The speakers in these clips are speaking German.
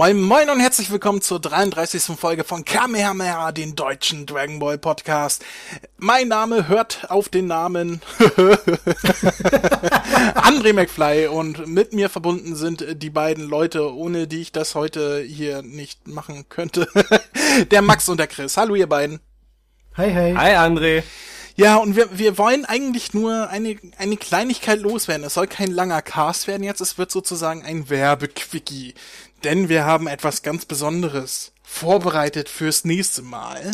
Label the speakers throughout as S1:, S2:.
S1: Moin Moin und herzlich willkommen zur 33. Folge von Kamehameha, den deutschen Dragon Ball Podcast. Mein Name hört auf den Namen André McFly und mit mir verbunden sind die beiden Leute, ohne die ich das heute hier nicht machen könnte. der Max und der Chris. Hallo ihr beiden.
S2: Hi, hi.
S3: Hi André.
S1: Ja, und wir, wir wollen eigentlich nur eine, eine Kleinigkeit loswerden. Es soll kein langer Cast werden jetzt, es wird sozusagen ein Werbequickie. Denn wir haben etwas ganz Besonderes vorbereitet fürs nächste Mal.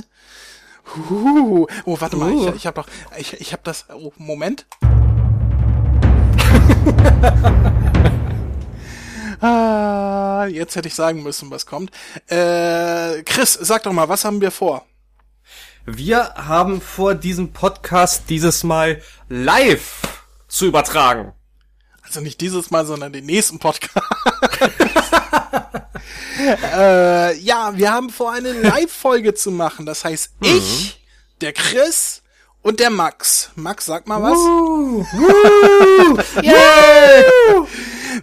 S1: Huhu. Oh, warte mal, ich, ich habe doch, ich, ich habe das, oh, Moment. ah, jetzt hätte ich sagen müssen, was kommt. Äh, Chris, sag doch mal, was haben wir vor?
S3: Wir haben vor, diesem Podcast dieses Mal live zu übertragen.
S1: Also nicht dieses Mal, sondern den nächsten Podcast. äh, ja, wir haben vor, eine Live-Folge zu machen. Das heißt, mhm. ich, der Chris und der Max. Max, sag mal was. Uh, uh, yeah.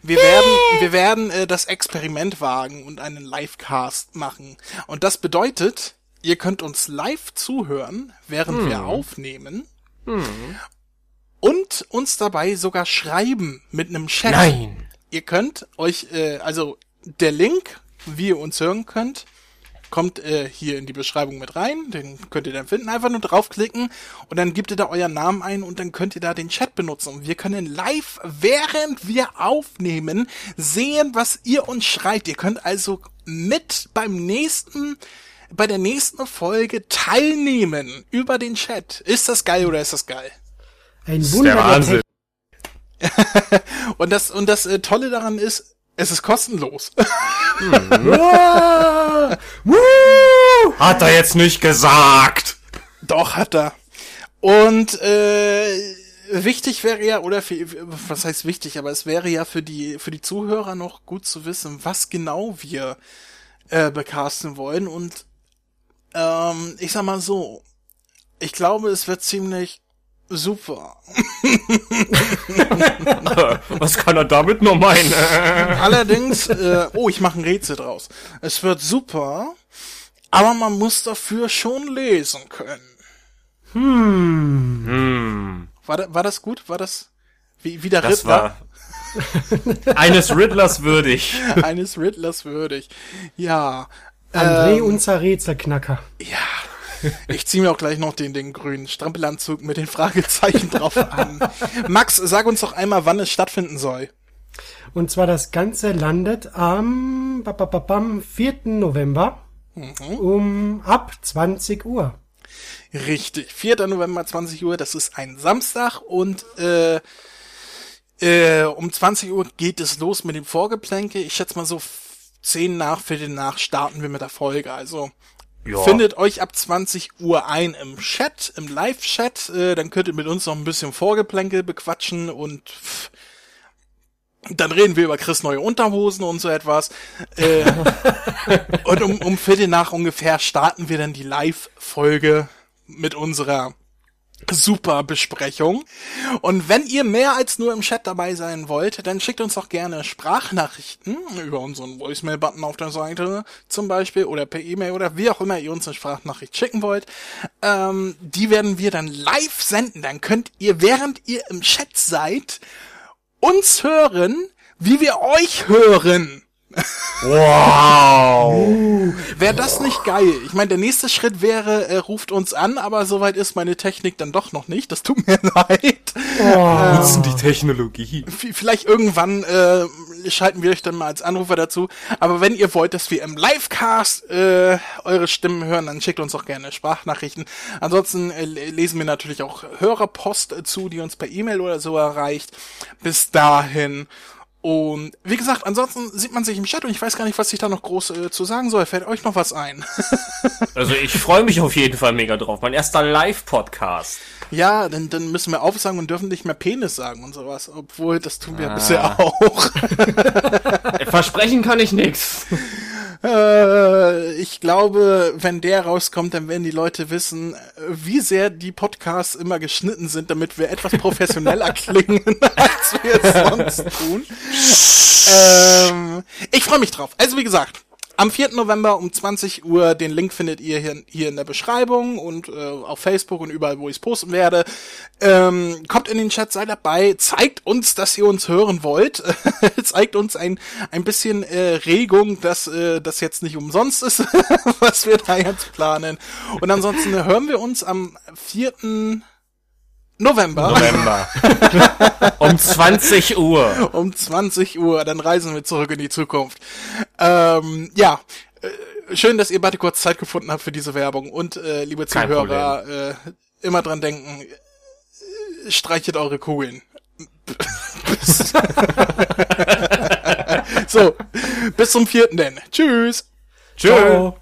S1: Wir werden, wir werden äh, das Experiment wagen und einen Livecast machen. Und das bedeutet, ihr könnt uns live zuhören, während hm. wir aufnehmen. Hm. Und uns dabei sogar schreiben mit einem Chat.
S3: Nein.
S1: Ihr könnt euch, äh, also der Link, wie ihr uns hören könnt, kommt äh, hier in die Beschreibung mit rein. Den könnt ihr dann finden. Einfach nur draufklicken und dann gebt ihr da euren Namen ein und dann könnt ihr da den Chat benutzen. Und wir können live, während wir aufnehmen, sehen, was ihr uns schreibt. Ihr könnt also mit beim nächsten bei der nächsten Folge teilnehmen über den Chat. Ist das geil oder ist das geil?
S2: Ein Wunder. Der Wahnsinn.
S1: und das, und das äh, Tolle daran ist, es ist kostenlos.
S3: Mhm. hat er jetzt nicht gesagt.
S1: Doch, hat er. Und äh, wichtig wäre ja, oder für, was heißt wichtig, aber es wäre ja für die, für die Zuhörer noch gut zu wissen, was genau wir äh, becasten wollen. Und ähm, ich sag mal so, ich glaube, es wird ziemlich super.
S3: Was kann er damit noch meinen?
S1: Allerdings, äh, oh, ich mache ein Rätsel draus. Es wird super, aber man muss dafür schon lesen können.
S3: Hm. hm.
S1: War, war das gut? War das wie, wie der
S3: das Riddler? War eines Riddlers würdig.
S1: Eines Riddlers würdig. Ja.
S2: André, ähm, unser Rätselknacker.
S1: Ja. Ich ziehe mir auch gleich noch den, den grünen Strampelanzug mit den Fragezeichen drauf an. Max, sag uns doch einmal, wann es stattfinden soll.
S2: Und zwar das Ganze landet am, am 4. November mhm. um ab 20 Uhr.
S1: Richtig, 4. November 20 Uhr, das ist ein Samstag und äh, äh, um 20 Uhr geht es los mit dem Vorgeplänke. Ich schätze mal so 10 nach, Viertel nach starten wir mit der Folge. Also ja. Findet euch ab 20 Uhr ein im Chat, im Live-Chat. Äh, dann könnt ihr mit uns noch ein bisschen Vorgeplänkel bequatschen und pff, dann reden wir über Chris neue Unterhosen und so etwas. Äh, und um, um Viertel nach ungefähr starten wir dann die Live-Folge mit unserer super Besprechung. Und wenn ihr mehr als nur im Chat dabei sein wollt, dann schickt uns doch gerne Sprachnachrichten über unseren Voicemail-Button auf der Seite zum Beispiel oder per E-Mail oder wie auch immer ihr uns eine Sprachnachricht schicken wollt. Ähm, die werden wir dann live senden. Dann könnt ihr, während ihr im Chat seid, uns hören, wie wir euch hören.
S3: Wow!
S1: Uh, wäre das nicht geil? Ich meine, der nächste Schritt wäre, er ruft uns an, aber soweit ist meine Technik dann doch noch nicht. Das tut mir leid.
S3: Oh. Ähm, Nutzen die Technologie.
S1: Vielleicht irgendwann äh, schalten wir euch dann mal als Anrufer dazu. Aber wenn ihr wollt, dass wir im Livecast äh, eure Stimmen hören, dann schickt uns doch gerne Sprachnachrichten. Ansonsten äh, lesen wir natürlich auch Hörerpost zu, die uns per E-Mail oder so erreicht. Bis dahin und wie gesagt, ansonsten sieht man sich im Chat und ich weiß gar nicht, was ich da noch groß äh, zu sagen soll. Fällt euch noch was ein?
S3: also ich freue mich auf jeden Fall mega drauf. Mein erster Live-Podcast.
S1: Ja, dann, dann müssen wir aufsagen und dürfen nicht mehr Penis sagen und sowas. Obwohl, das tun wir ah. bisher auch.
S3: Versprechen kann ich nix.
S1: Äh, ich glaube, wenn der rauskommt, dann werden die Leute wissen, wie sehr die Podcasts immer geschnitten sind, damit wir etwas professioneller klingen, als wir es sonst tun. ähm, ich freue mich drauf. Also wie gesagt, am 4. November um 20 Uhr, den Link findet ihr hier, hier in der Beschreibung und äh, auf Facebook und überall, wo ich es posten werde. Ähm, kommt in den Chat, seid dabei, zeigt uns, dass ihr uns hören wollt, zeigt uns ein, ein bisschen äh, Regung, dass äh, das jetzt nicht umsonst ist, was wir da jetzt planen. Und ansonsten hören wir uns am 4. November.
S3: November. um 20 Uhr.
S1: Um 20 Uhr, dann reisen wir zurück in die Zukunft. Ähm, ja, äh, schön, dass ihr beide kurz Zeit gefunden habt für diese Werbung. Und äh, liebe
S3: Kein
S1: Zuhörer, äh, immer dran denken, äh, streichet eure Kugeln. So, bis zum vierten denn. Tschüss.
S2: Ciao.